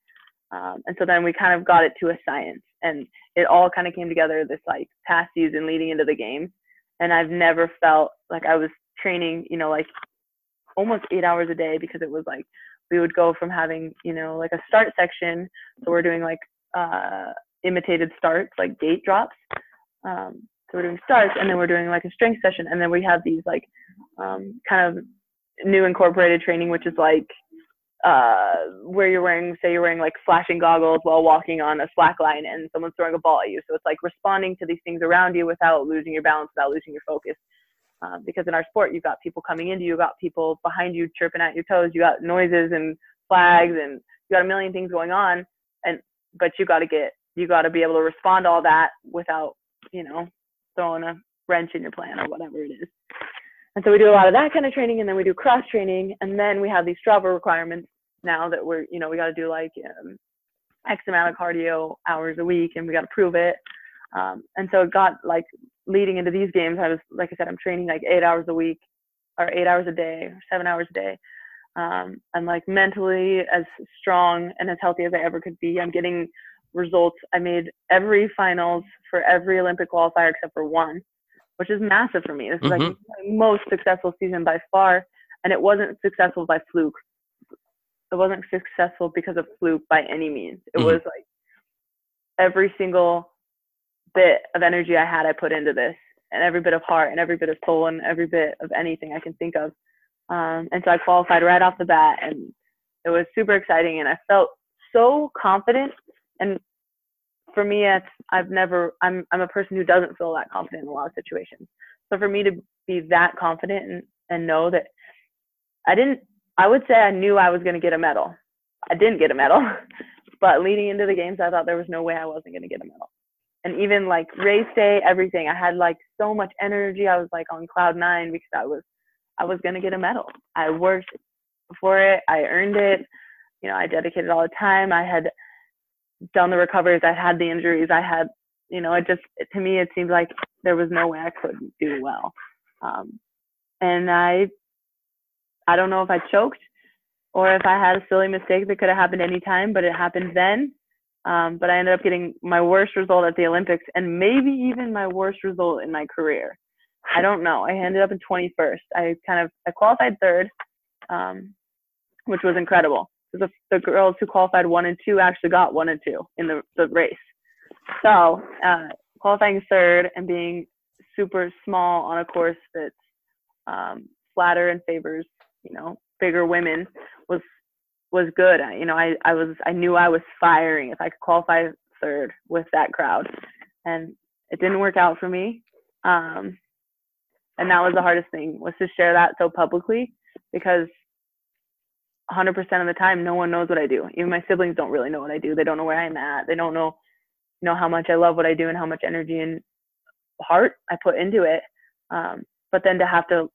Um, and so then we kind of got it to a science, and it all kind of came together this like past season leading into the game. And I've never felt like I was training, you know, like almost eight hours a day because it was like we would go from having, you know, like a start section, so we're doing like uh, imitated starts, like gate drops. Um, So we're doing starts, and then we're doing like a strength session, and then we have these like um, kind of new incorporated training, which is like uh, where you're wearing, say you're wearing like flashing goggles while walking on a slack line and someone's throwing a ball at you. So it's like responding to these things around you without losing your balance, without losing your focus. Um, because in our sport, you've got people coming into you, you've got people behind you chirping at your toes, you got noises and flags, and you got a million things going on. And but you got to get, you got to be able to respond to all that without, you know, throwing a wrench in your plan or whatever it is. And so we do a lot of that kind of training, and then we do cross training, and then we have these Strava requirements now that we're, you know, we got to do like um, X amount of cardio hours a week, and we got to prove it. Um, and so it got like leading into these games, I was, like I said, I'm training like eight hours a week, or eight hours a day, or seven hours a day. Um, I'm like mentally as strong and as healthy as I ever could be. I'm getting results. I made every finals for every Olympic qualifier except for one, which is massive for me. This is mm-hmm. like my most successful season by far, and it wasn't successful by fluke it wasn't successful because of fluke by any means. It mm-hmm. was like every single bit of energy I had, I put into this, and every bit of heart, and every bit of soul, and every bit of anything I can think of. Um, and so I qualified right off the bat, and it was super exciting, and I felt so confident. And for me, it's I've never I'm I'm a person who doesn't feel that confident in a lot of situations. So for me to be that confident and, and know that I didn't I would say I knew I was going to get a medal. I didn't get a medal, (laughs) but leading into the games, I thought there was no way I wasn't going to get a medal. And even like race day, everything, I had like so much energy. I was like on cloud nine because I was, I was going to get a medal. I worked for it. I earned it. You know, I dedicated all the time. I had done the recoveries. I had the injuries. I had, you know, it just, to me, it seemed like there was no way I couldn't do well. Um, and I I don't know if I choked or if I had a silly mistake that could have happened any time, but it happened then. Um, but I ended up getting my worst result at the Olympics and maybe even my worst result in my career. I don't know. I ended up in 21st. I kind of I qualified third, um, which was incredible. The, the girls who qualified one and two actually got one and two in the, the race. So uh, qualifying third and being super small on a course that's um, flatter and favors you know bigger women was was good. I, you know, I I was I knew I was firing if I could qualify third with that crowd, and it didn't work out for me. Um, and that was the hardest thing was to share that so publicly because 100% of the time no one knows what I do. Even my siblings don't really know what I do. They don't know where I'm at. They don't know know how much I love what I do and how much energy and heart I put into it. Um, but then to have to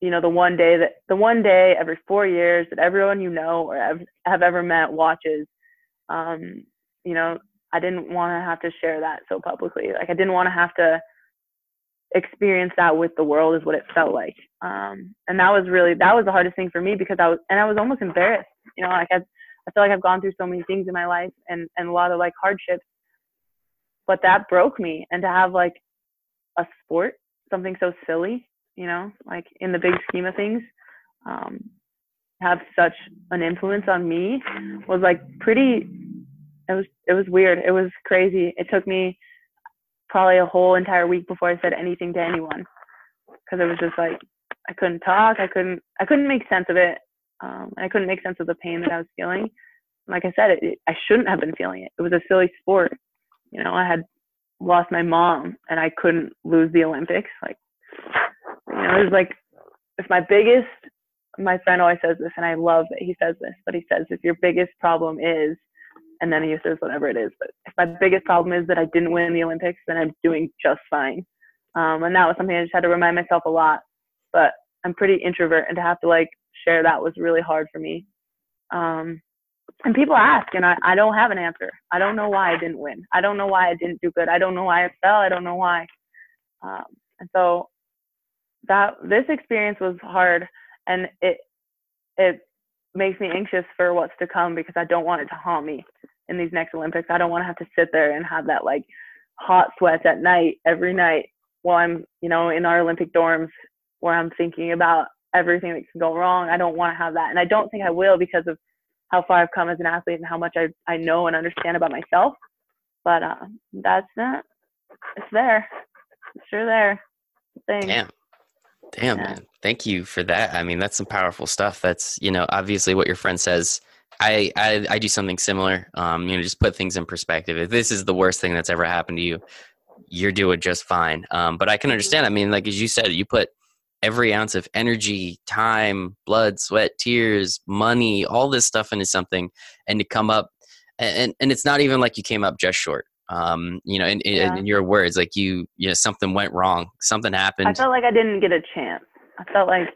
you know the one day that the one day every four years that everyone you know or have, have ever met watches um you know i didn't want to have to share that so publicly like i didn't want to have to experience that with the world is what it felt like um and that was really that was the hardest thing for me because i was and i was almost embarrassed you know like i i feel like i've gone through so many things in my life and and a lot of like hardships but that broke me and to have like a sport something so silly you know, like in the big scheme of things, um, have such an influence on me was like pretty. It was it was weird. It was crazy. It took me probably a whole entire week before I said anything to anyone because it was just like I couldn't talk. I couldn't I couldn't make sense of it. Um, I couldn't make sense of the pain that I was feeling. Like I said, it, it, I shouldn't have been feeling it. It was a silly sport. You know, I had lost my mom and I couldn't lose the Olympics. Like you know, it's like if my biggest my friend always says this and I love that he says this, but he says if your biggest problem is and then he says whatever it is, but if my biggest problem is that I didn't win the Olympics, then I'm doing just fine. Um, and that was something I just had to remind myself a lot. But I'm pretty introvert and to have to like share that was really hard for me. Um, and people ask and I, I don't have an answer. I don't know why I didn't win. I don't know why I didn't do good. I don't know why I fell. I don't know why. Um, and so that this experience was hard and it it makes me anxious for what's to come because I don't want it to haunt me in these next Olympics. I don't want to have to sit there and have that like hot sweats at night every night while I'm, you know, in our Olympic dorms where I'm thinking about everything that can go wrong. I don't want to have that. And I don't think I will because of how far I've come as an athlete and how much I, I know and understand about myself. But uh, that's not, it's there. It's sure there. Damn. Damn, Yeah. man. Thank you for that. I mean, that's some powerful stuff. That's, you know, obviously what your friend says. I, I, I do something similar. Um, you know, just put things in perspective. If this is the worst thing that's ever happened to you, you're doing just fine. Um, but I can understand. I mean, like as you said, you put every ounce of energy, time, blood, sweat, tears, money, all this stuff into something, and to come up, and and it's not even like you came up just short. Um, you know, in, in, Yeah. in your words, like you, you know, something went wrong, something happened. I felt like I didn't get a chance. I felt like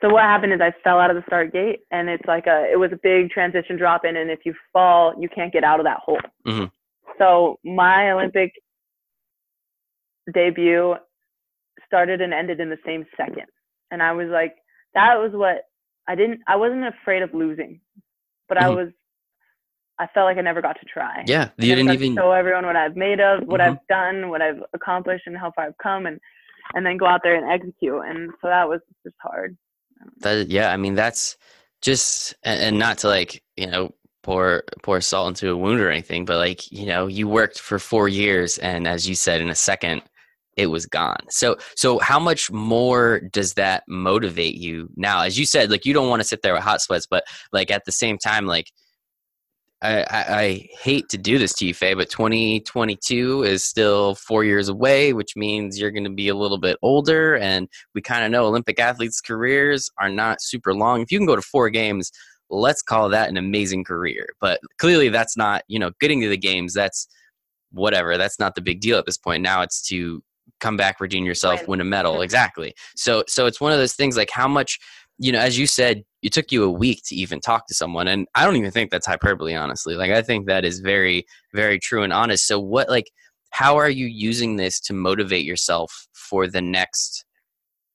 so what happened is I fell out of the start gate and it's like a it was a big transition drop in and if you fall you can't get out of that hole. Mhm. So my Olympic debut started and ended in the same second. And I was like that was what I didn't I wasn't afraid of losing. But I Mhm. was I felt like I never got to try. yeah, you didn't even. show everyone what I've made of, what Mhm. I've done, what I've accomplished, and how far I've come, and and then go out there and execute. And so that was just hard. That, yeah, I mean that's just and, and not to like you know pour pour salt into a wound or anything, but like you know you worked for four years, and as you said, in a second it was gone. So so how much more does that motivate you now? As you said, like you don't want to sit there with hot sweats, but like at the same time, like I, I, I hate to do this to you, Faye, but 2022 is still four years away, which means you're going to be a little bit older. And we kind of know Olympic athletes' careers are not super long. If you can go to four games, let's call that an amazing career. But clearly, that's not, you know, getting to the games, that's whatever. That's not the big deal at this point. Now it's to come back, redeem yourself, Win. win a medal. Exactly. So, so it's one of those things like how much, you know, as you said, it took you a week to even talk to someone. And I don't even think that's hyperbole, honestly. Like, I think that is very, very true and honest. So, what, like, how are you using this to motivate yourself for the next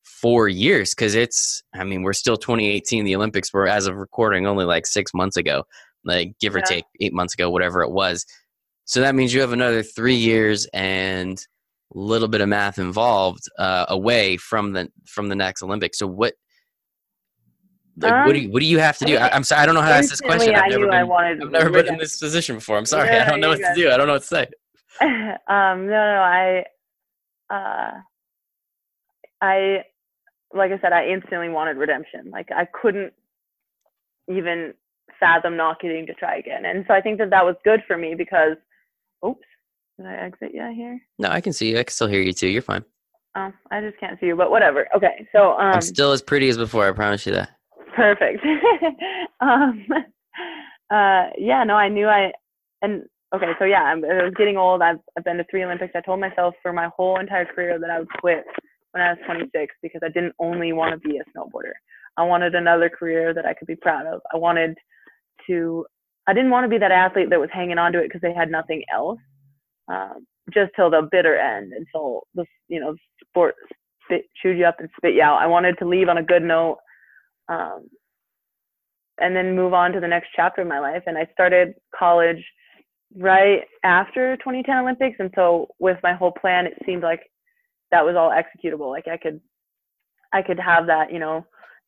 four years? Because it's, I mean, we're still 2018. The Olympics were, as of recording, only like six months ago, like give or Yeah. take eight months ago, whatever it was. So that means you have another three years and little bit of math involved uh, away from the from the next Olympics. So what? Like, what do Um, you, what do you have to do? I, I'm sorry, I don't know how to ask this question. I've never been, I wanted. I've never been in this position before. I'm sorry, I don't know what to do. I don't know what to say. (laughs) um, no, no, I, uh, I, like I said, I instantly wanted redemption. Like I couldn't even fathom not getting to try again. And so I think that that was good for me because, oops, did I exit yeah here? No, I can see you. I can still hear you too. You're fine. Oh, I just can't see you, but whatever. Okay, so um, I'm still as pretty as before. I promise you that. perfect. (laughs) um, uh, yeah, no, I knew I, and okay, so yeah, I'm, I was getting old. I've I've been to three Olympics. I told myself for my whole entire career that I would quit when I was 26 because I didn't only want to be a snowboarder. I wanted another career that I could be proud of. I wanted to. I didn't want to be that athlete that was hanging on to it because they had nothing else. Um, just till the bitter end, until the you know sport spit, chewed you up and spit you out. I wanted to leave on a good note. Um, and then move on to the next chapter of my life. And I started college right after 2010 Olympics. And so with my whole plan, it seemed like that was all executable. Like I could, I could have that, you know,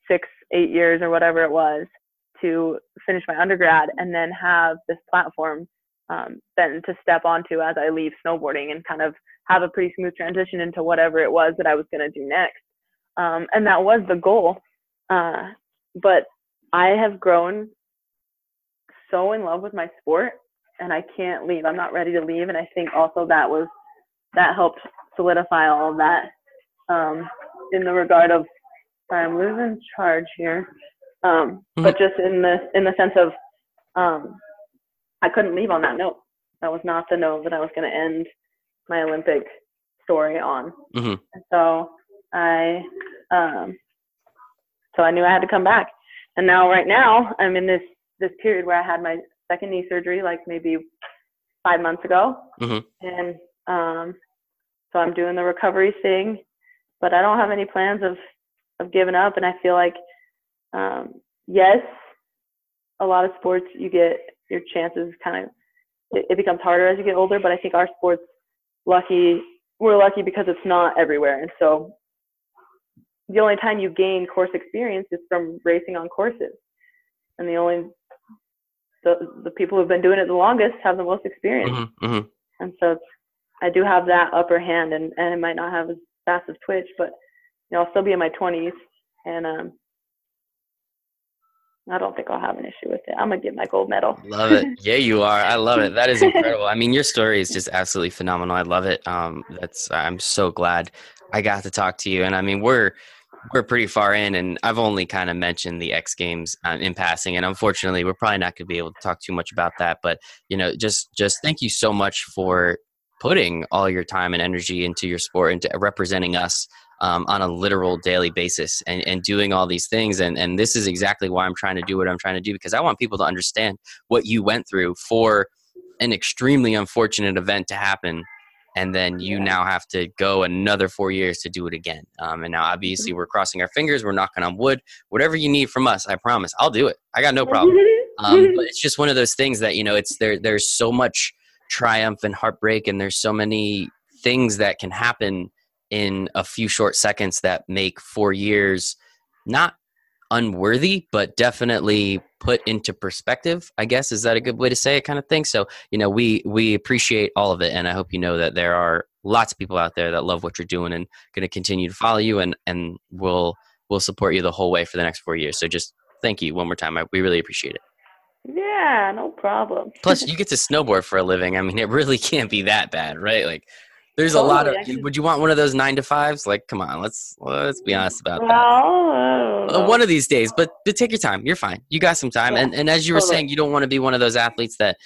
six, eight years or whatever it was to finish my undergrad and then have this platform um, then to step onto as I leave snowboarding and kind of have a pretty smooth transition into whatever it was that I was going to do next. Um, and that was the goal. Uh, but I have grown so in love with my sport and I can't leave. I'm not ready to leave. And I think also that was, that helped solidify all of that um, in the regard of, sorry, I'm losing charge here. Um, But just in the, in the sense of, um, I couldn't leave on that note. That was not the note that I was going to end my Olympic story on. Mhm. And so I, um, so I knew I had to come back. And now, right now, I'm in this this period where I had my second knee surgery, like maybe five months ago, Mhm. and um, so I'm doing the recovery thing, but I don't have any plans of of giving up. And I feel like, um, yes, a lot of sports you get your chances kind of it, it becomes harder as you get older, but I think our sports lucky we're lucky because it's not everywhere, and so the only time you gain course experience is from racing on courses, and the only the the people who've been doing it the longest have the most experience, Mhm, mhm. and so it's I do have that upper hand, and and I might not have as fast as Twitch, but you know I'll still be in my 20s, and um, I don't think I'll have an issue with it. I'm gonna get my gold medal. love it. (laughs) Yeah, you are. I love it. That is incredible. I mean, your story is just absolutely phenomenal. I love it. Um, that's. I'm so glad I got to talk to you. And I mean, we're we're pretty far in, and I've only kind of mentioned the X Games uh, in passing, and unfortunately, we're probably not going to be able to talk too much about that. But you know, just just thank you so much for putting all your time and energy into your sport and representing us um, on a literal daily basis and, and doing all these things. And, and this is exactly why I'm trying to do what I'm trying to do because I want people to understand what you went through for an extremely unfortunate event to happen. And then you now have to go another four years to do it again. Um, and now, obviously, mm-hmm. we're crossing our fingers. We're knocking on wood. Whatever you need from us, I promise, I'll do it. I got no problem. (laughs) Um, but it's just one of those things that you know, it's there. There's so much triumph and heartbreak, and there's so many things that can happen in a few short seconds that make four years not unworthy, but definitely put into perspective. I guess is that a good way to say it, kind of thing. So you know, we we appreciate all of it, and I hope you know that there are lots of people out there that love what you're doing and going to continue to follow you, and and will will support you the whole way for the next four years. So just thank you one more time. I, we really appreciate it. Yeah, no problem. Plus, you (laughs) get to snowboard for a living. I mean, it really (laughs) can't be that bad, right? Like, there's totally. a lot of. Would you want one of those nine to fives? Like, come on, let's let's be honest about well, that. Uh, one of these days, but but take your time. You're fine. You got some time. Yeah, and and as you were totally. saying, you don't want to be one of those athletes that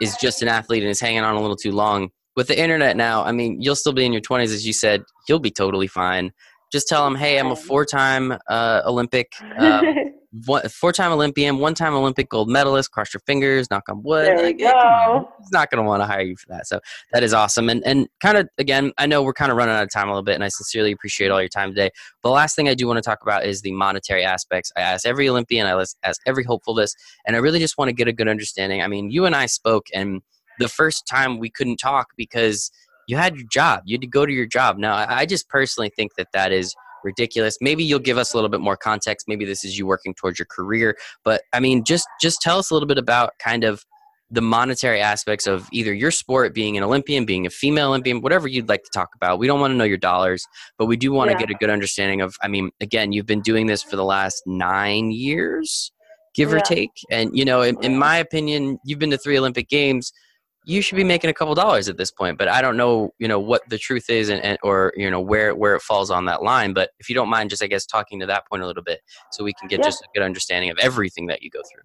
is just an athlete and is hanging on a little too long. With the internet now, I mean, you'll still be in your 20s, as you said. You'll be totally fine. Just tell them, hey, I'm a four-time uh, Olympic. (laughs) Uh, one, four-time Olympian, one-time Olympic gold medalist. Cross your fingers, knock on wood. There like, eh, go. He's not going to want to hire you for that. So that is awesome. And and kind of again, I know we're kind of running out of time a little bit, and I sincerely appreciate all your time today. The last thing I do want to talk about is the monetary aspects. I ask every Olympian, I ask every hopeful this, and I really just want to get a good understanding. I mean, you and I spoke, and the first time we couldn't talk because you had your job. You had to go to your job. Now, I just personally think that that is ridiculous. Maybe you'll give us a little bit more context. Maybe this is you working towards your career, but I mean, just just tell us a little bit about kind of the monetary aspects of either your sport, being an Olympian, being a female Olympian, whatever you'd like to talk about. We don't want to know your dollars, but we do want yeah. to get a good understanding of. I mean, again, you've been doing this for the last nine years, give yeah. or take, and you know, in, in my opinion, you've been to three Olympic Games you should be making a couple dollars at this point but i don't know you know what the truth is and, and, or you know where where it falls on that line but if you don't mind just i guess talking to that point a little bit so we can get yeah. just a good understanding of everything that you go through.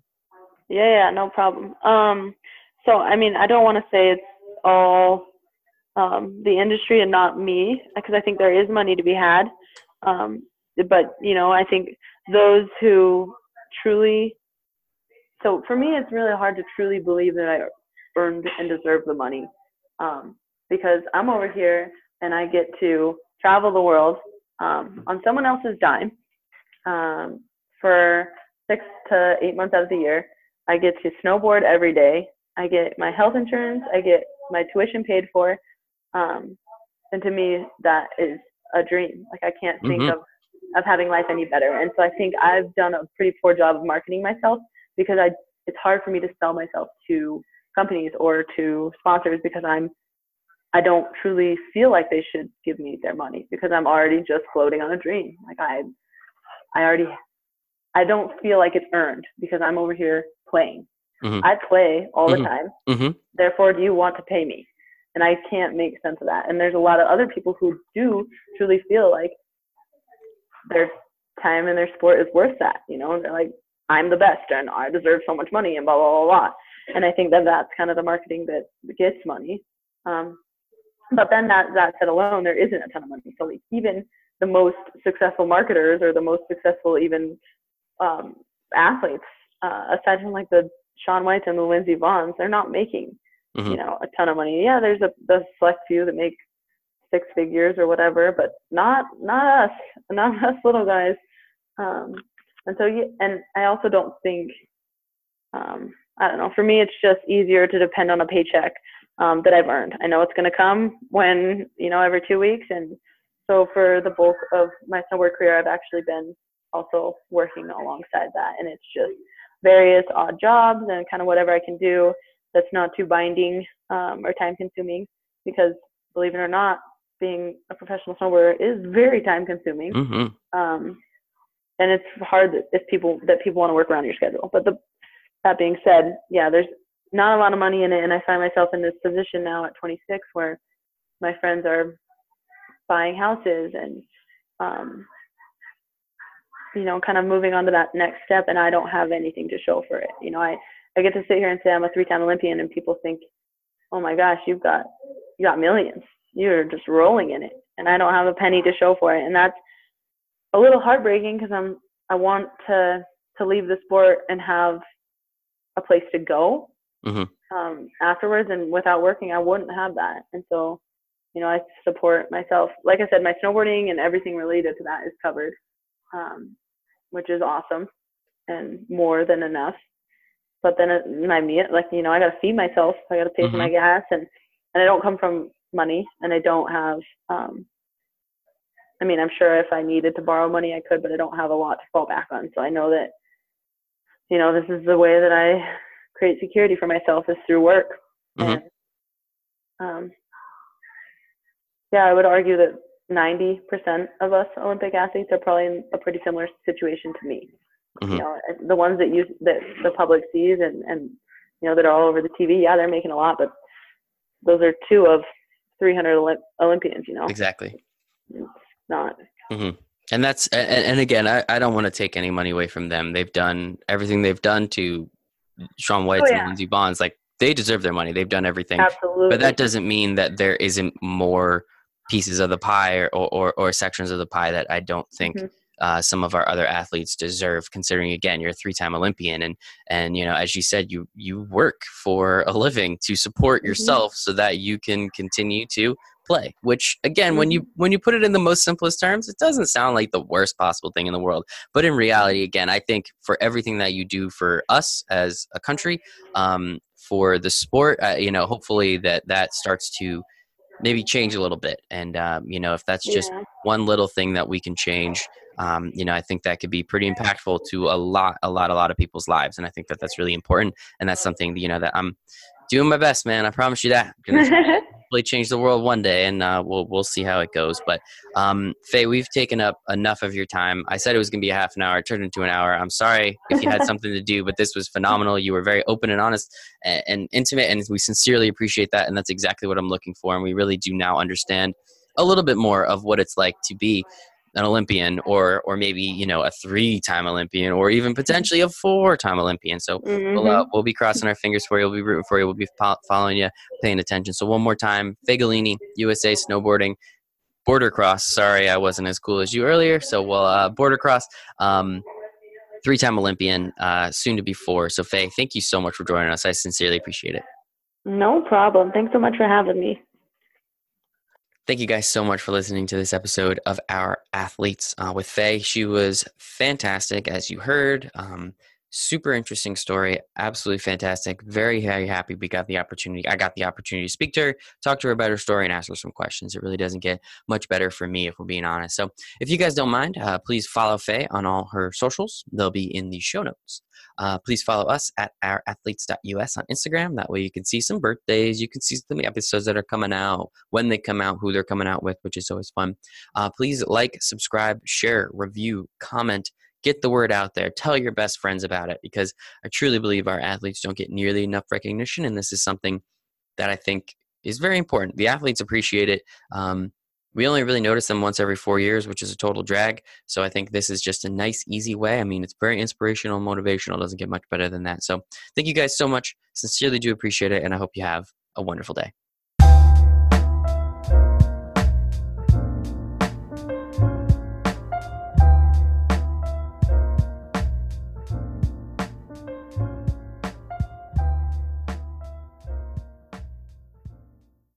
Yeah yeah no problem. Um so i mean i don't want to say it's all um the industry and not me because i think there is money to be had. Um but you know i think those who truly so for me it's really hard to truly believe that i earned and deserve the money um, because I'm over here and I get to travel the world um, on someone else's dime um, for six to eight months out of the year. I get to snowboard every day. I get my health insurance. I get my tuition paid for. Um, and to me, that is a dream. Like I can't think mm-hmm. of of having life any better. And so I think I've done a pretty poor job of marketing myself because I it's hard for me to sell myself to companies or to sponsors because I'm I don't truly feel like they should give me their money because I'm already just floating on a dream. Like I I already I don't feel like it's earned because I'm over here playing. Mm-hmm. I play all mm-hmm. the time. Mm-hmm. Therefore, do you want to pay me? And I can't make sense of that. And there's a lot of other people who do truly feel like their time and their sport is worth that. You know, and they're like, I'm the best and I deserve so much money and blah blah blah blah and I think that that's kind of the marketing that gets money. Um, but then that that said alone, there isn't a ton of money. So like even the most successful marketers or the most successful even um, athletes, uh, aside from like the Shaun Whites and the Lindsey Vonns, they're not making mm-hmm. you know a ton of money. Yeah, there's a the select few that make six figures or whatever, but not not us, not (laughs) us little guys. Um, and so, and I also don't think um, I don't know. For me, it's just easier to depend on a paycheck um, that I've earned. I know it's going to come when you know every two weeks, and so for the bulk of my snowboard career, I've actually been also working alongside that, and it's just various odd jobs and kind of whatever I can do that's not too binding um, or time consuming. Because believe it or not, being a professional snowboarder is very time consuming. Mm-hmm. Um, and it's hard that if people that people want to work around your schedule. But the that being said, yeah, there's not a lot of money in it, and I find myself in this position now at 26 where my friends are buying houses and um, you know kind of moving on to that next step, and I don't have anything to show for it. You know, I I get to sit here and say I'm a three-time Olympian, and people think, oh my gosh, you've got you got millions. You're just rolling in it, and I don't have a penny to show for it, and that's a little heartbreaking because I'm I want to to leave the sport and have a place to go mm-hmm. um, afterwards. And without working, I wouldn't have that. And so, you know, I support myself. Like I said, my snowboarding and everything related to that is covered, um, which is awesome and more than enough. But then my meal, like you know, I got to feed myself. I got to pay mm-hmm. for my gas, and and I don't come from money, and I don't have um, I mean, I'm sure if I needed to borrow money, I could, but I don't have a lot to fall back on. So I know that, you know, this is the way that I create security for myself is through work. Mm-hmm. And, um, yeah, I would argue that 90% of us Olympic athletes are probably in a pretty similar situation to me. Mm-hmm. You know, the ones that you that the public sees and and you know that are all over the TV, yeah, they're making a lot, but those are two of 300 Olymp- Olympians. You know, exactly. It's, not. Mm-hmm. And that's and, and again, I, I don't want to take any money away from them. They've done everything they've done to Shaun White oh, yeah. and Lindsey Vonns. Like they deserve their money. They've done everything. Absolutely. But that doesn't mean that there isn't more pieces of the pie or or, or sections of the pie that I don't think mm-hmm. uh, some of our other athletes deserve. Considering again, you're a three-time Olympian, and and you know, as you said, you you work for a living to support mm-hmm. yourself so that you can continue to play which again Mm-hmm. when you when you put it in the most simplest terms it doesn't sound like the worst possible thing in the world. But in reality again i think for everything that you do for us as a country um, for the sport uh, you know hopefully that that starts to maybe change a little bit. And um, you know if that's just yeah. one little thing that we can change um, you know i think that could be pretty impactful to a lot a lot a lot of people's lives. And i think that that's really important. And that's something you know that i'm doing my best man. I promise you that (laughs) hopefully change the world one day, and uh, we'll we'll see how it goes. But um, Faye, we've taken up enough of your time. I said it was going to be a half an hour. It turned into an hour. I'm sorry if you had (laughs) something to do, but this was phenomenal. You were very open and honest and, and intimate, and we sincerely appreciate that. And that's exactly what I'm looking for. And we really do now understand a little bit more of what it's like to be an Olympian or or maybe you know a three time Olympian or even potentially a four time Olympian. So mm-hmm. we'll uh, we'll be crossing our fingers for you. We'll be rooting for you. We'll be following you, paying attention. So one more time, Faye Gulini, USA snowboarding. Boarder cross. Sorry, I wasn't as cool as you earlier. So we'll uh, boarder cross. Um, three-time Olympian, uh, soon to be four. So Faye, thank you so much for joining us. I sincerely appreciate it. No problem. Thanks so much for having me. Thank you guys so much for listening to this episode of Our Athletes uh, with Faye. She was fantastic, as you heard. Um, super interesting story. Absolutely fantastic. Very, very happy we got the opportunity. I got the opportunity to speak to her, talk to her about her story, and ask her some questions. It really doesn't get much better for me, if we're being honest. So, if you guys don't mind, uh, please follow Faye on all her socials. They'll be in the show notes. Uh, please follow us at ourathletes.us on Instagram. That way you can see some birthdays. You can see some episodes that are coming out, when they come out, who they're coming out with, which is always fun. Uh, please like, subscribe, share, review, comment. Get the word out there. Tell your best friends about it because I truly believe our athletes don't get nearly enough recognition. And this is something that I think is very important. The athletes appreciate it. Um, we only really notice them once every four years, which is a total drag. So I think this is just a nice, easy way. I mean, it's very inspirational motivational. Doesn't get much better than that. So thank you guys so much. Sincerely do appreciate it. And I hope you have a wonderful day.